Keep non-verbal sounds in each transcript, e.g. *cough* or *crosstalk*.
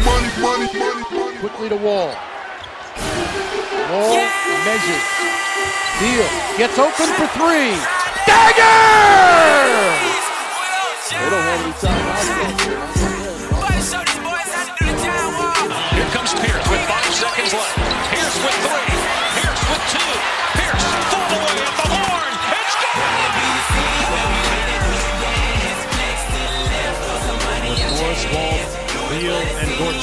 Money, money, money, Quickly to Wall. Wall yeah! measures. Deal. Gets open for three. Dagger! Here comes Pierce with five seconds left. Pierce with three. Porter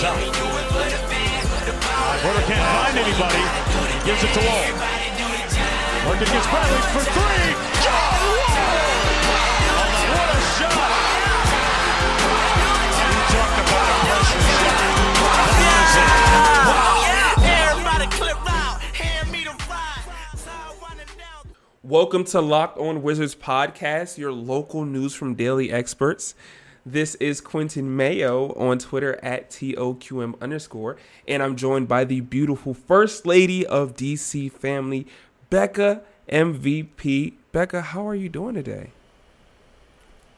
can't find anybody. Gives it to Wall. Against Bradley for three. John Wall! What a shot! You about a pressure shot. Welcome to Locked On Wizards podcast, your local news from daily experts. This is Quinton Mayo on Twitter at TOQM underscore. And I'm joined by the beautiful First Lady of DC family, Becca MVP. Becca, how are you doing today?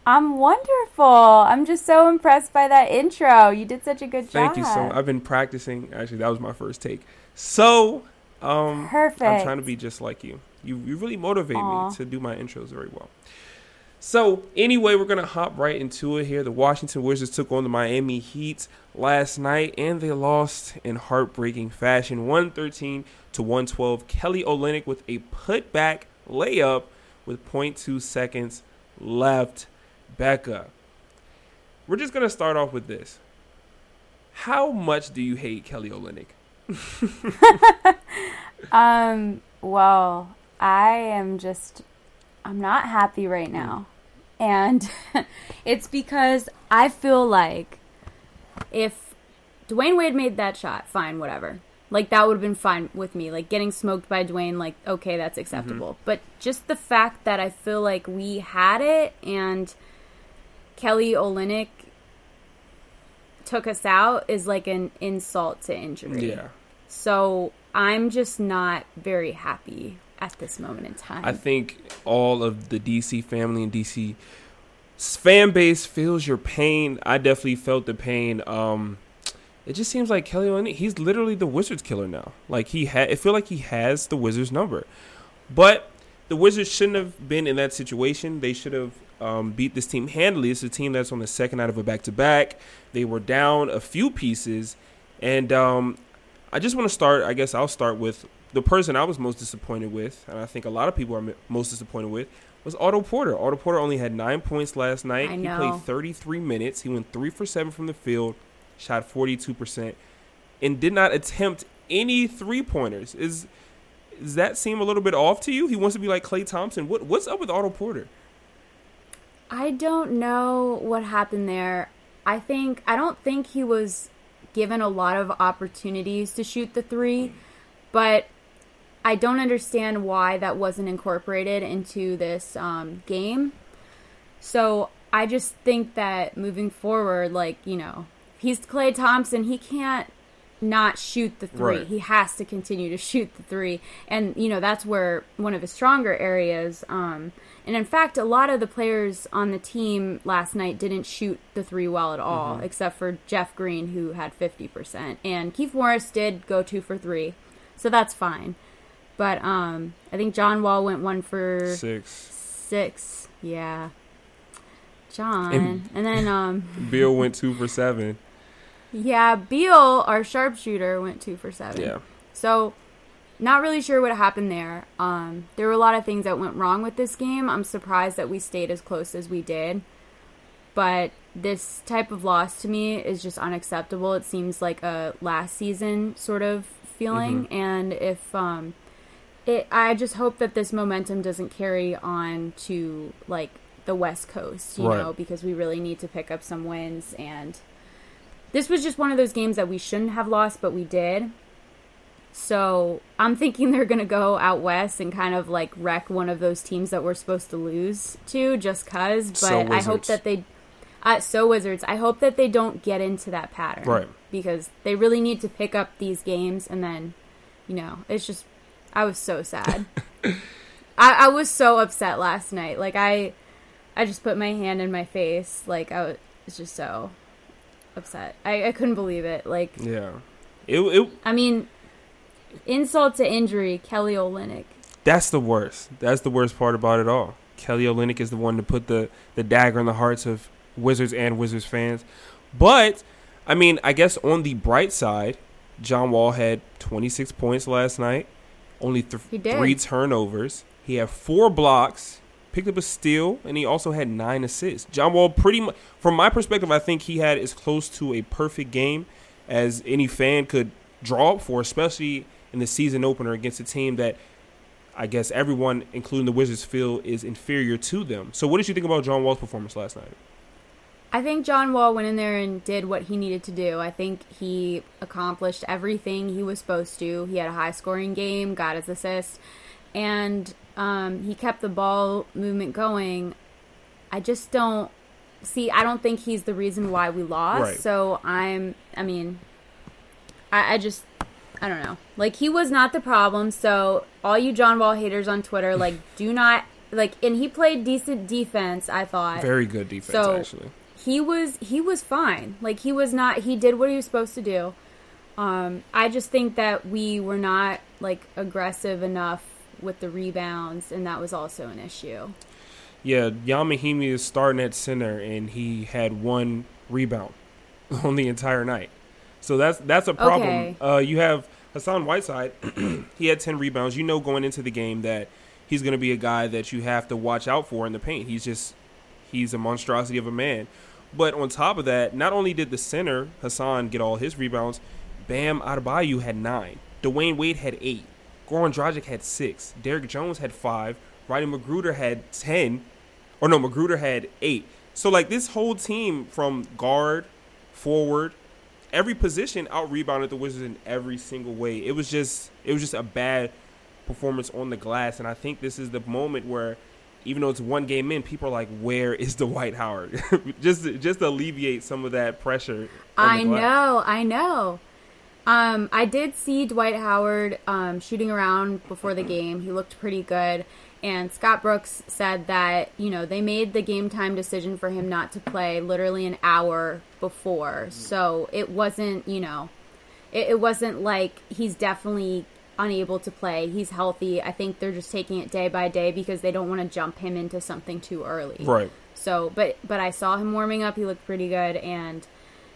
I'm wonderful. I'm just so impressed by that intro. You did such a good job. Thank you so much. I've been practicing. Actually, that was my first take. So, um, Perfect. I'm trying to be just like you. You, you really motivate Aww. me to do my intros very well. So, anyway, we're going to hop right into it here. The Washington Wizards took on the Miami Heat last night, and they lost in heartbreaking fashion 113 to 112. Kelly Olynyk with a putback layup with 0.2 seconds left. Becca, we're just going to start off with this. How much do you hate Kelly Olynyk? *laughs* um, well, I am just I'm not happy right now. And *laughs* it's because I feel like if Dwyane Wade made that shot, fine, whatever. Like that would have been fine with me. Like getting smoked by Dwyane, like okay, that's acceptable. Mm-hmm. But just the fact that I feel like we had it and Kelly Olynyk took us out is like an insult to injury. Yeah. So I'm just not very happy at this moment in time. I think all of the DC family and DC fan base feels your pain. I definitely felt the pain. Um, it just seems like Kelly Olynyk, he's literally the Wizards killer now. Like he had, it feel like he has the Wizards number, but the Wizards shouldn't have been in that situation. They should have um, beat this team handily. It's a team that's on the second out of a back to back. They were down a few pieces, and um, I just want to start. I guess I'll start with the person I was most disappointed with, and I think a lot of people are most disappointed with, was Otto Porter. Otto Porter only had nine points last night. He played 33 minutes. He went three for seven from the field, shot 42%, and did not attempt any three pointers. Is does that seem a little bit off to you? He wants to be like Klay Thompson. What what's up with Otto Porter? I don't know what happened there. I think I don't think he was given a lot of opportunities to shoot the three, but I don't understand why that wasn't incorporated into this um, game. So I just think that moving forward, like, you know, he's Klay Thompson, he can't not shoot the three. Right. He has to continue to shoot the three. And, you know, that's where one of his stronger areas. Um, and in fact, a lot of the players on the team last night didn't shoot the three well at all, mm-hmm. except for Jeff Green, who had 50%. And Keith Morris did go two for three. So that's fine. But um, I think John Wall went one for six. Six, yeah. John, and, and then um, *laughs* Beal went two for seven. Yeah, Beal, our sharpshooter, went two for seven. Yeah. So, not really sure what happened there. Um, there were a lot of things that went wrong with this game. I'm surprised that we stayed as close as we did. But this type of loss to me is just unacceptable. It seems like a last season sort of feeling, mm-hmm. and if um, it I just hope that this momentum doesn't carry on to like the West Coast, you right. know, because we really need to pick up some wins and this was just one of those games that we shouldn't have lost, but we did. So I'm thinking they're gonna go out west and kind of like wreck one of those teams that we're supposed to lose to, just cause. But So I hope that they, uh, so Wizards. I hope that they don't get into that pattern, Right. Because they really need to pick up these games, and then, you know, it's just. I was so sad. I, I was so upset last night. Like I, I just put my hand in my face. Like I was just so upset. I, I couldn't believe it. Like Yeah. It, it I mean, insult to injury, Kelly Olynyk. that's the worst. That's the worst part about it all. Kelly Olynyk is the one to put the, the dagger in the hearts of Wizards and Wizards fans. But I mean, I guess on the bright side, John Wall had 26 points last night, only th- three turnovers. He had four blocks, picked up a steal, and he also had nine assists. John Wall, pretty much, from my perspective, I think he had as close to a perfect game as any fan could draw up for, especially in the season opener against a team that I guess everyone, including the Wizards, feel is inferior to them. So, what did you think about John Wall's performance last night? I think John Wall went in there and did what he needed to do. I think he accomplished everything he was supposed to. He had a high scoring game, got his assist, and um, he kept the ball movement going. I just don't see. I don't think he's the reason why we lost. Right. So I'm. I mean, I, I just. I don't know. Like he was not the problem. So all you John Wall haters on Twitter, like, do not like. And he played decent defense. I thought Very good defense, So- actually. He was he was fine. Like he was not he did what he was supposed to do. Um I just think that we were not like aggressive enough with the rebounds and that was also an issue. Yeah, Ian Mahinmi is starting at center, and he had one rebound *laughs* on the entire night. So that's that's a problem. Okay. Uh, you have Hassan Whiteside. *clears throat* he had ten rebounds. You know, going into the game that he's going to be a guy that you have to watch out for in the paint. He's just he's a monstrosity of a man. But on top of that, not only did the center Hassan get all his rebounds, Bam Adebayo had nine. Dwyane Wade had eight. Goran Dragic had six. Derrick Jones had five. Rodney McGruder had ten. Or no, Magruder had eight. So like this whole team from guard, forward, every position out rebounded the Wizards in every single way. It was just it was just a bad performance on the glass, and I think this is the moment where, even though it's one game in, people are like, "Where is *laughs* Dwight Howard?" *laughs* just to- just to alleviate some of that pressure. I know, I know. Um, I did see Dwight Howard um, shooting around before the game. He looked pretty good. And Scott Brooks said that, you know, they made the game time decision for him not to play literally an hour before. So it wasn't, you know, it, it wasn't like he's definitely unable to play. He's healthy. I think they're just taking it day by day because they don't want to jump him into something too early. Right. So, but but I saw him warming up. He looked pretty good, and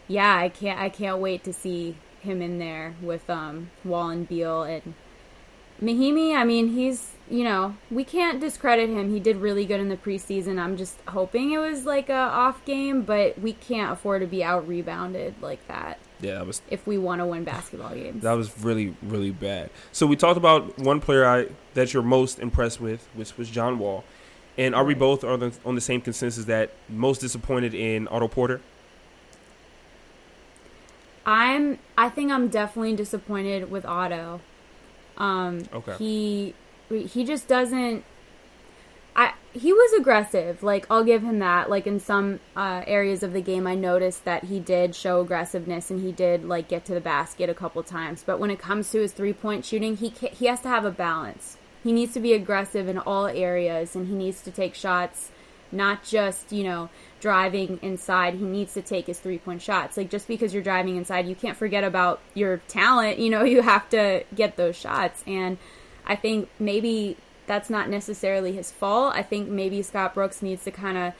yeah, I can't I can't wait to see him in there with um Wall and Beal and Mahinmi. I mean, he's you know we can't discredit him. He did really good in the preseason. I'm just hoping it was like a off game, but we can't afford to be out rebounded like that Yeah, that was if we want to win basketball games. that was really really bad. So we talked about one player I that you're most impressed with, which was John Wall. And are we both on the, on the same consensus that most disappointed in Otto Porter? I'm I think I'm definitely disappointed with Otto. Um Okay. he he just doesn't he was aggressive. Like I'll give him that. Like in some uh, areas of the game I noticed that he did show aggressiveness and he did like get to the basket a couple times. But when it comes to his three-point shooting, he ca he has to have a balance. He needs to be aggressive in all areas and he needs to take shots not just, you know, driving inside. He needs to take his three point shots. Like, just because you're driving inside, you can't forget about your talent. You know, *laughs* you have to get those shots. And I think maybe that's not necessarily his fault. I think maybe Scott Brooks needs to kind of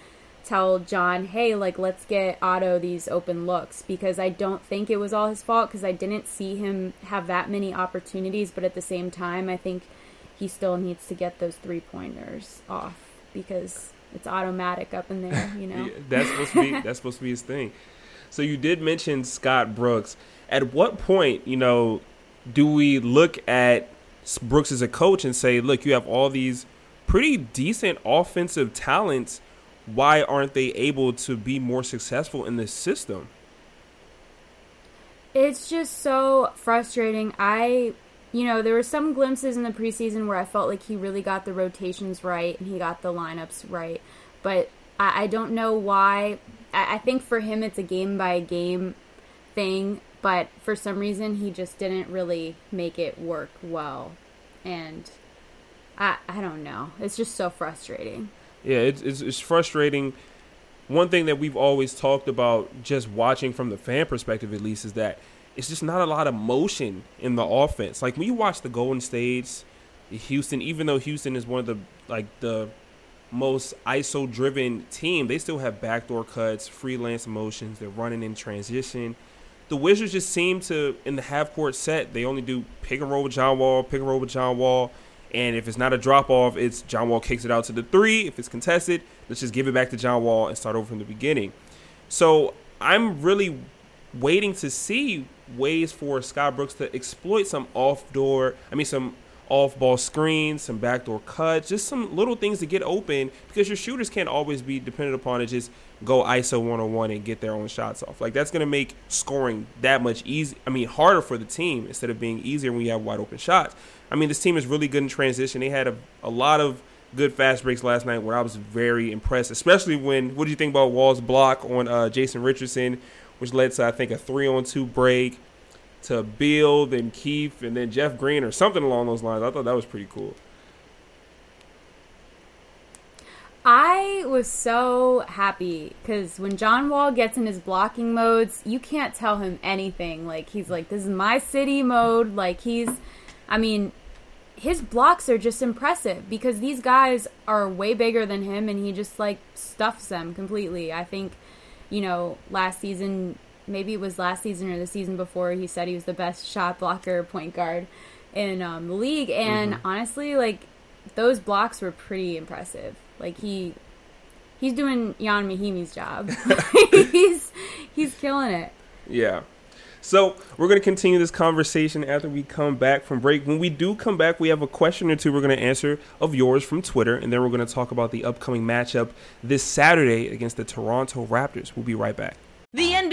tell John, hey, like, let's get Otto these open looks because I don't think it was all his fault because I didn't see him have that many opportunities. But at the same time, I think he still needs to get those three pointers off because it's automatic up in there, you *laughs* know. Yeah, that's supposed to be *laughs* that's supposed to be his thing. So you did mention Scott Brooks. At what point, you know, do we look at Brooks as a coach and say, "Look, you have all these pretty decent offensive talents. Why aren't they able to be more successful in this system?" It's just so frustrating. I, you know, there were some glimpses in the preseason where I felt like he really got the rotations right and he got the lineups right. But I, I don't know why. I, I think for him it's a game by game thing, but for some reason he just didn't really make it work well. And I, I don't know. It's just so frustrating. Yeah, it's, it's, it's frustrating. One thing that we've always talked about, just watching from the fan perspective at least, is that it's just not a lot of motion in the offense. Like when you watch the Golden States, Houston, even though Houston is one of the like the most ISO driven team, they still have backdoor cuts, freelance motions. They're running in transition. The Wizards just seem to in the half court set, they only do pick and roll with John Wall, pick and roll with John Wall and if it's not a drop off, it's John Wall kicks it out to the three. If it's contested, let's just give it back to John Wall and start over from the beginning. So I'm really waiting to see ways for Scott Brooks to exploit some off door, I mean, some off ball screens, some backdoor cuts, just some little things to get open because your shooters can't always be dependent upon to just go ISO one on one and get their own shots off. Like that's going to make scoring that much easy. I mean, harder for the team instead of being easier when you have wide open shots. I mean, this team is really good in transition. They had a, a lot of good fast breaks last night where I was very impressed, especially when, what do you think about Wall's block on uh, Jason Richardson, which led to, I think, a three on two break to Beal, then Keith, and then Jeff Green or something along those lines. I thought that was pretty cool. I was so happy because when John Wall gets in his blocking modes, you can't tell him anything. Like, he's like, this is my city mode. Like, he's I mean, his blocks are just impressive because these guys are way bigger than him and he just like stuffs them completely. I think, you know, last season, maybe it was last season or the season before, he said he was the best shot blocker point guard in um, the league. And mm-hmm. honestly, like, those blocks were pretty impressive. Like, he. He's doing Ian Mahinmi's job. *laughs* *laughs* he's he's killing it. Yeah, so we're going to continue this conversation after we come back from break. When we do come back, we have a question or two we're going to answer of yours from Twitter, and then we're going to talk about the upcoming matchup this Saturday against the Toronto Raptors. We'll be right back.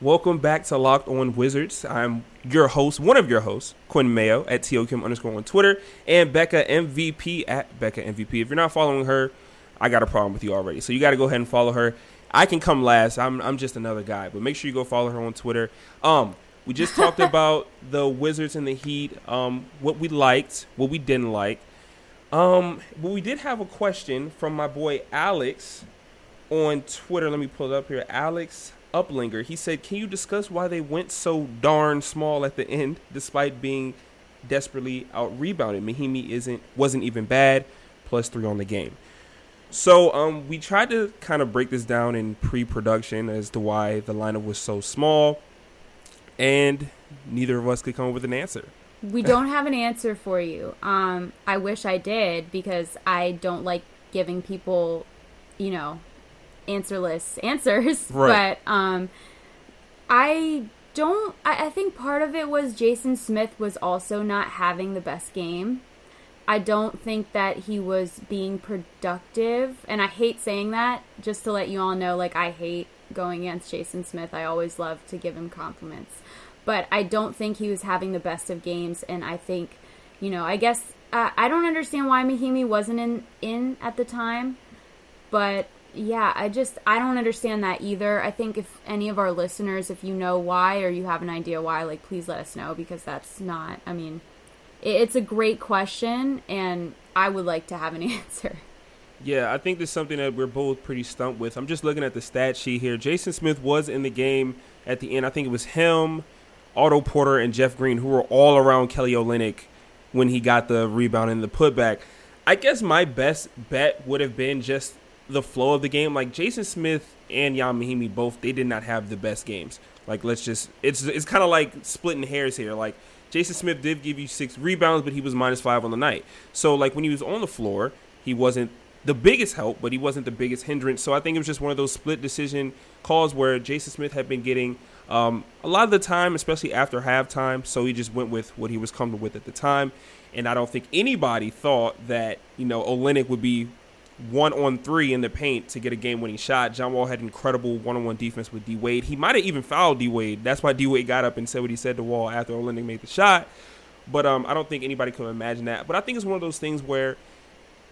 Welcome back to Locked On Wizards. I'm your host, one of your hosts, Quinn Mayo at TOQM underscore on Twitter, and Becca MVP at Becca MVP. If you're not following her, I got a problem with you already. So you got to go ahead and follow her. I can come last. I'm I'm just another guy, but make sure you go follow her on Twitter. Um, we just *laughs* talked about the Wizards and the Heat. Um, what we liked, what we didn't like. Um, but we did have a question from my boy Alex on Twitter. Let me pull it up here. Alex Uplinger. He said, "Can you discuss why they went so darn small at the end, despite being desperately out rebounded? Mahinmi isn't wasn't even bad, plus three on the game." So um, we tried to kind of break this down in pre-production as to why the lineup was so small, and neither of us could come up with an answer. We don't have an answer for you. Um, I wish I did because I don't like giving people, you know, answerless answers. *laughs* Right. But um, I don't. I, I think part of it was Jason Smith was also not having the best game. I don't think that he was being productive, and I hate saying that. Just to let you all know, like I hate going against Jason Smith. I always love to give him compliments, but I don't think he was having the best of games. And I think, you know, I guess uh, I don't understand why Mahinmi wasn't in in at the time, but yeah, I just I don't understand that either. I think if any of our listeners, if you know why or you have an idea why, like please let us know because that's not. I mean, it's a great question, and I would like to have an *laughs* answer. Yeah, I think there's something that we're both pretty stumped with. I'm just looking at the stat sheet here. Jason Smith was in the game at the end. I think it was him, Otto Porter, and Jeff Green who were all around Kelly Olynyk when he got the rebound and the putback. I guess my best bet would have been just the flow of the game. Like Jason Smith and Ian Mahinmi both, they did not have the best games. Like let's just, it's it's kind of like splitting hairs here. Like Jason Smith did give you six rebounds, but he was minus five on the night. So like when he was on the floor, he wasn't the biggest help, but he wasn't the biggest hindrance. So I think it was just one of those split decision calls where Jason Smith had been getting um, a lot of the time, especially after halftime. So he just went with what he was comfortable with at the time. And I don't think anybody thought that, you know, Olynyk would be one on three in the paint to get a game winning shot. John Wall had incredible one on one defense with D Wade. He might have even fouled D Wade. That's why D Wade got up and said what he said to Wall after Olynyk made the shot. But um, I don't think anybody could imagine that. But I think it's one of those things where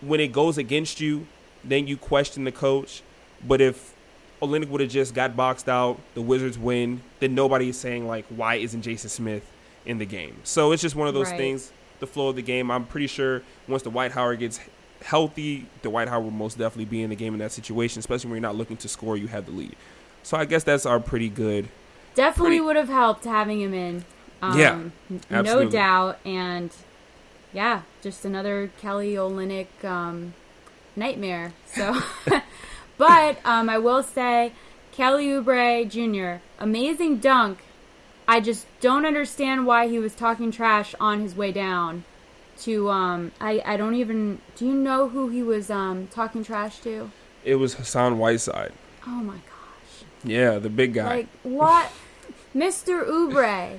when it goes against you, then you question the coach. But if Olynyk would have just got boxed out, the Wizards win, then nobody is saying like, why isn't Jason Smith in the game? So it's just one of those Right. things. The flow of the game. I'm pretty sure once Dwight Howard gets healthy, Dwight Howard will most definitely be in the game in that situation, especially when you're not looking to score, you have the lead. So I guess that's our pretty good. Definitely Pretty- would have helped having him in. Um, Yeah, n- no doubt. And yeah, just another Kelly Olynyk um, nightmare. So, *laughs* but um, I will say, Kelly Oubre Jr. amazing dunk. I just don't understand why he was talking trash on his way down. To um, I I don't even. Do you know who he was um talking trash to? It was Hassan Whiteside. Oh my gosh! Yeah, the big guy, Like what, Mr. Oubre.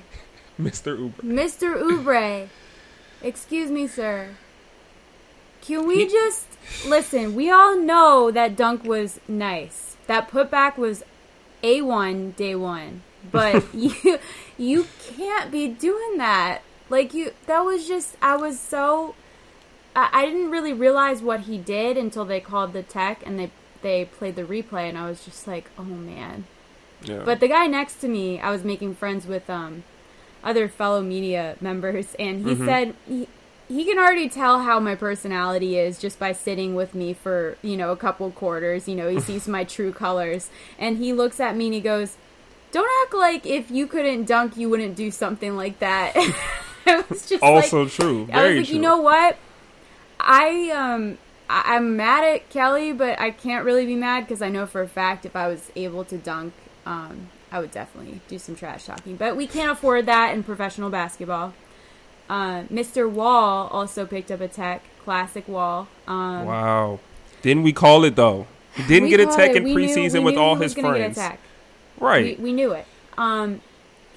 Mr. Oubre. Mr. Oubre, excuse me, sir. Can we He- just listen? We all know that dunk was nice. That putback was a one day one, but *laughs* you you can't be doing that. Like you, that was just I was so I, I didn't really realize what he did until they called the tech and they they played the replay, and I was just like, oh man. Yeah. But the guy next to me, I was making friends with um other fellow media members, and he said he, he can already tell how my personality is just by sitting with me for you know a couple quarters. You know, he sees my *laughs* true colors, and he looks at me and he goes, "Don't act like if you couldn't dunk, you wouldn't do something like that." *laughs* *laughs* was just also like, true. I Very was like, true. you know what? I um I- I'm mad at Kelly, but I can't really be mad because I know for a fact if I was able to dunk, um, I would definitely do some trash talking. But we can't afford that in professional basketball. Uh, Mr. Wall also picked up a tech, classic Wall. Um, Wow. Didn't we call it though? He didn't get a tech it. in We preseason we with all his friends. Get a tech. Right. We, we knew it. Um,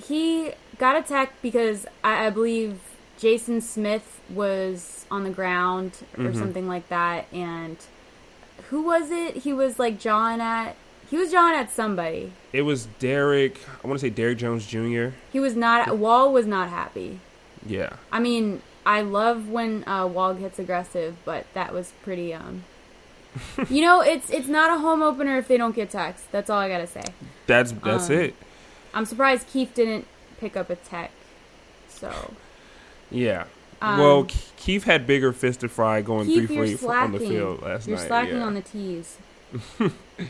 he got a tech because I, I believe Jason Smith was on the ground or Mm-hmm. something like that, and who was it? He was like John at. He was John at somebody. it was Derrick. I want to say Derrick Jones Jr. He was not. Wall was not happy. Yeah. I mean, I love when uh, Wall gets aggressive, but that was pretty. Um, *laughs* you know, it's it's not a home opener if they don't get techs. That's all I gotta say. That's that's Um, it. I'm surprised Keith didn't pick up a tech. So Yeah. um, well, Keith had bigger fish to fry going Keith, three you're for eight slacking. on the field last night. you're night. slacking yeah. on the tees. *laughs*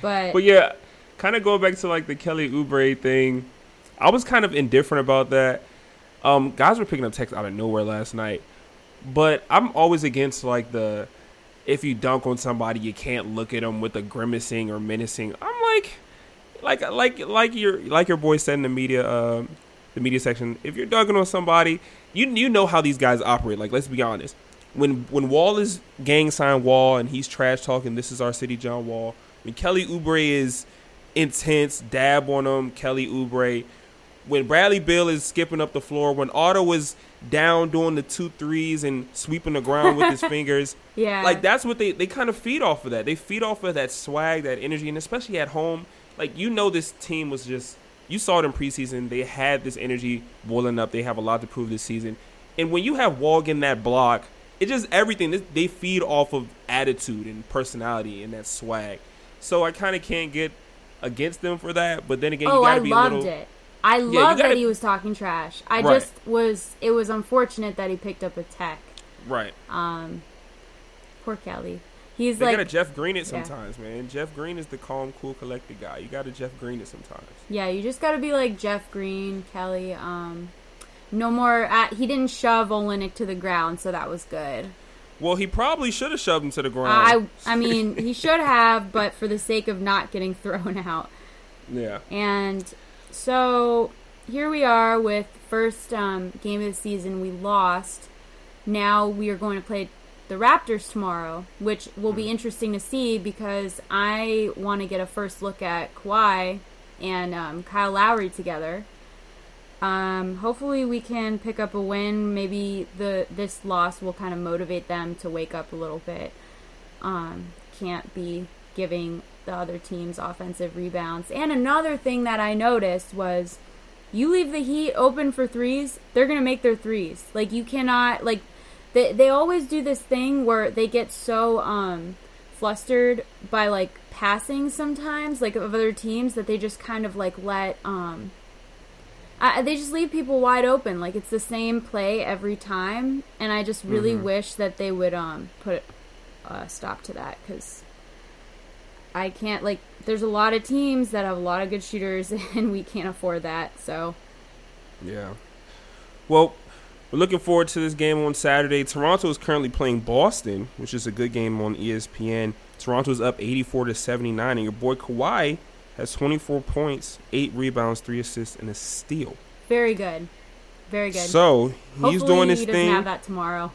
but But yeah, kind of going back to like the Kelly Oubre thing, I was kind of indifferent about that. Um, guys were picking up texts out of nowhere last night, but I'm always against like the if you dunk on somebody, you can't look at them with a grimacing or menacing. I'm like, like, like, like your like your boy said in the media, uh, the media section. If you're dunking on somebody, you you know how these guys operate. Like, let's be honest. When when Wall is gang sign Wall and he's trash talking, this is our city, John Wall. When Kelly Oubre is intense, dab on him, Kelly Oubre. When Bradley Beal is skipping up the floor, when Otto is down doing the two threes and sweeping the ground with his *laughs* fingers, yeah, like that's what they they kind of feed off of that. They feed off of that swag, that energy, and especially at home, like you know, this team was just you saw it in preseason. They had this energy boiling up. They have a lot to prove this season, and when you have Wall in that block, it just everything. They feed off of attitude and personality and that swag. So I kind of can't get against them for that. But then again, you oh, got I to be loved a little. it. I you love that he was talking trash. I Right. just was. It was unfortunate that he picked up a tech. Right. Um, poor Kelly. He's They like, gotta Jeff Green it Yeah. sometimes, man. Jeff Green is the calm, cool, collected guy. You gotta Jeff Green it sometimes. yeah, you just got to be like Jeff Green, Kelly. Um, no more. At, he didn't shove Olynyk to the ground, so that was good. Well, he probably should have shoved him to the ground. I I mean, he should have, but for the sake of not getting *laughs* thrown out. yeah. And so here we are with first um, game of the season. We lost. Now we are going to play the Raptors tomorrow, which will be interesting to see because I want to get a first look at Kawhi and um, Kyle Lowry together. Um, hopefully we can pick up a win. Maybe the this loss will kind of motivate them to wake up a little bit. Um, can't be giving the other team's offensive rebounds. And another thing that I noticed was you leave the Heat open for threes, they're going to make their threes. Like you cannot like they they always do this thing where they get so um flustered by like passing sometimes like of other teams that they just kind of like let um I, they just leave people wide open like it's the same play every time and I just really wish that they would um put a stop to that cuz I can't like there's a lot of teams that have a lot of good shooters *laughs* and we can't afford that. So Yeah. Well, we're looking forward to this game on Saturday. Toronto is currently playing Boston, which is a good game on ESPN. Toronto's up 84 to 79, and your boy Kawhi has 24 points, eight rebounds, three assists, and a steal. very good. Very good. So he's Hopefully doing this he doesn't thing have that tomorrow.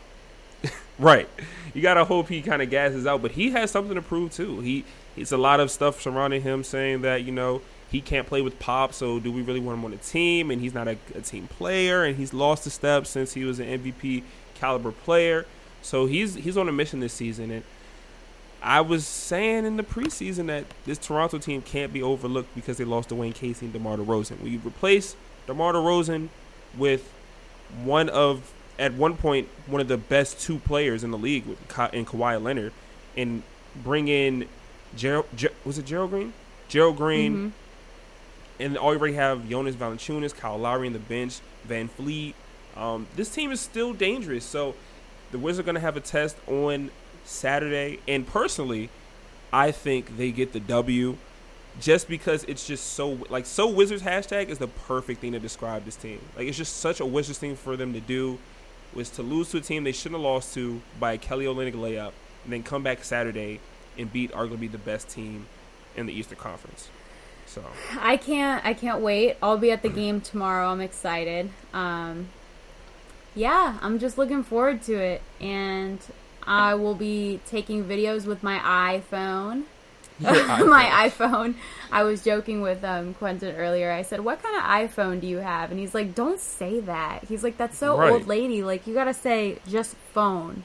*laughs* right. You gotta hope he kind of gasses out, but he has something to prove too. He it's a lot of stuff surrounding him saying that you know he can't play with Pop, so do we really want him on the team? And he's not a, a team player, and he's lost a step since he was an MVP caliber player. So he's he's on a mission this season, and I was saying in the preseason that this Toronto team can't be overlooked because they lost Dwane Casey and DeMar DeRozan. When you replace DeMar DeRozan with one of at one point one of the best two players in the league with Ka- in Kawhi Leonard, and bring in Gerald Ger- was it Gerald Green? Gerald Green, mm-hmm. And already have Jonas Valanciunas, Kyle Lowry in the bench, VanVleet. Um, this team is still dangerous. So the Wizards are going to have a test on Saturday, and personally, I think they get the W. Just because it's just so like so Wizards hashtag is the perfect thing to describe this team. Like it's just such a Wizards thing for them to do was to lose to a team they shouldn't have lost to by a Kelly Olynyk layup, and then come back Saturday and beat arguably the best team in the Eastern Conference. So I can't I can't wait. I'll be at the game tomorrow. I'm excited. Um yeah, I'm just looking forward to it and I will be taking videos with my iPhone. *laughs* my iPhone. I was joking with um, Quinton earlier. I said, "What kind of iPhone do you have?" And he's like, "Don't say that." He's like, "That's so Right. old lady. Like you gotta say just phone."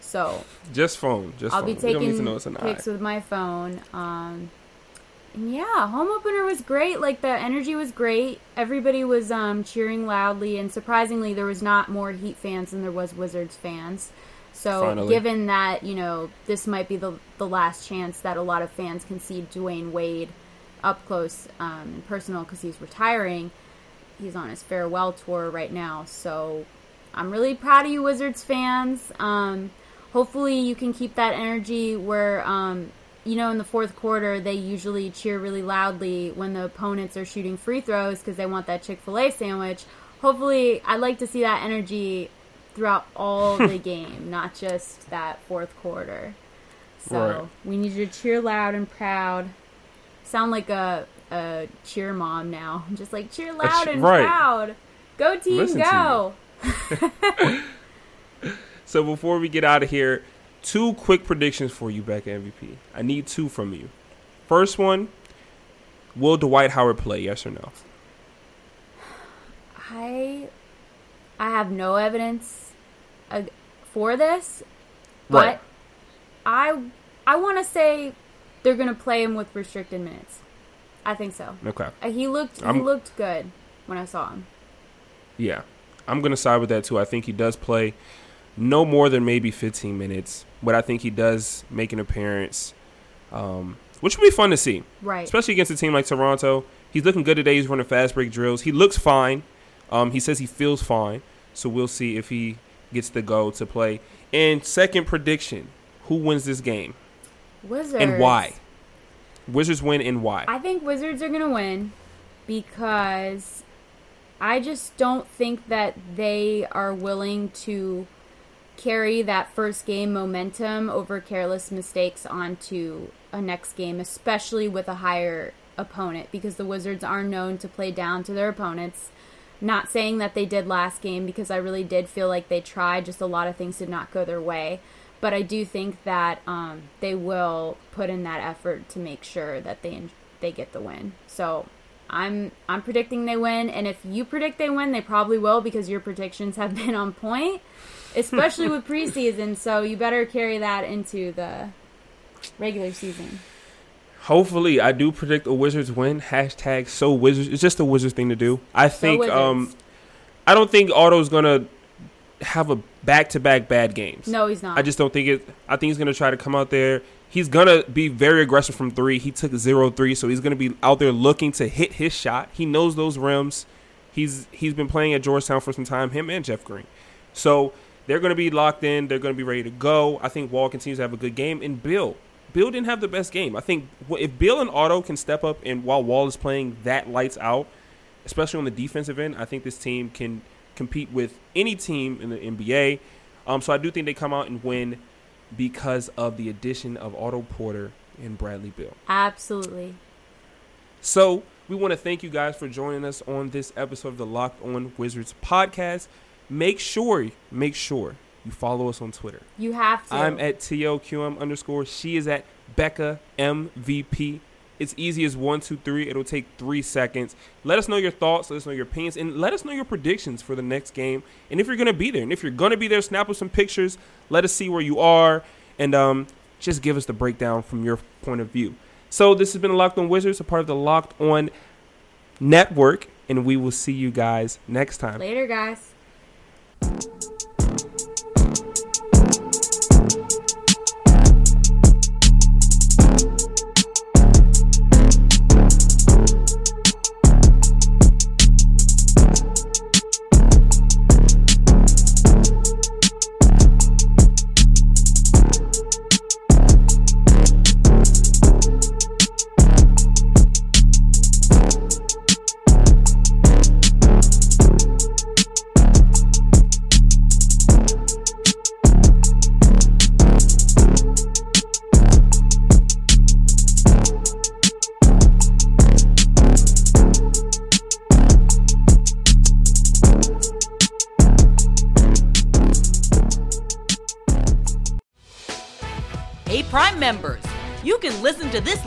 So just phone, just I'll phone. be We don't need to taking know it's an pics eye. with my phone. Um, yeah, home opener was great. Like the energy was great. Everybody was um, cheering loudly, and surprisingly, there was not more Heat fans than there was Wizards fans. So, Finally. given that you know this might be the the last chance that a lot of fans can see Dwyane Wade up close um, and personal because he's retiring, he's on his farewell tour right now. So I'm really proud of you, Wizards fans. Um, hopefully, you can keep that energy where, um, you know, in the fourth quarter, they usually cheer really loudly when the opponents are shooting free throws because they want that Chick fil A sandwich. Hopefully, I'd like to see that energy throughout all *laughs* the game, not just that fourth quarter. So Right. we need you to cheer loud and proud. Sound like a, a cheer mom now. *laughs* Just like cheer loud che- and right. proud. Go team, Listen go! *laughs* So before we get out of here, two quick predictions for you, Becca MVP. I need two from you. First one: Will Dwight Howard play? Yes or no? I I have no evidence for this, but Right. I I want to say they're gonna play him with restricted minutes. I think so. Okay. Uh, he looked he I'm- looked good when I saw him. Yeah, I'm gonna side with that too. I think he does play no more than maybe 15 minutes, but I think he does make an appearance, um, which will be fun to see, Right. especially against a team like Toronto. He's looking good today. He's running fast break drills. He looks fine. Um, he says he feels fine, so we'll see if he gets the go to play. And second prediction: Who wins this game Wizards and why? Wizards win and why? I think Wizards are gonna win because I just don't think that they are willing to carry that first game momentum over careless mistakes onto a next game, especially with a higher opponent, because the Wizards are known to play down to their opponents. Not saying that they did last game because I really did feel like they tried, just a lot of things did not go their way. But I do think that um, they will put in that effort to make sure that they they get the win. So I'm I'm predicting they win, and if you predict they win, they probably will because your predictions have been on point, especially with preseason. So you better carry that into the regular season. Hopefully, I do predict a Wizards win. Hashtag so Wizards. It's just a Wizards thing to do. I think. Wizards. um, I don't think Otto's gonna have a back to back bad games. No, he's not. I just don't think it. I think he's gonna try to come out there. He's gonna be very aggressive from three. He took zero three, so he's gonna be out there looking to hit his shot. He knows those rims. He's he's been playing at Georgetown for some time. Him and Jeff Green, so they're gonna be locked in. They're gonna be ready to go. I think Wall continues to have a good game, and Beal. Beal didn't have the best game. I think if Beal and Otto can step up and while Wall is playing that lights out, especially on the defensive end, I think this team can compete with any team in the NBA. Um, so I do think they come out and win because of the addition of Otto Porter and Bradley Beal. Absolutely. So we want to thank you guys for joining us on this episode of the Locked On Wizards podcast. Make sure, make sure you follow us on Twitter. You have to. I'm at TOQM underscore. She is at Becca MVP. It's easy as one, two, three. It'll take three seconds. Let us know your thoughts. Let us know your opinions. And let us know your predictions for the next game. And if you're going to be there. And if you're going to be there, snap us some pictures. Let us see where you are. And um, just give us the breakdown from your point of view. So this has been Locked On Wizards, a part of the Locked On Network. And we will see you guys next time. Later, guys. Hey,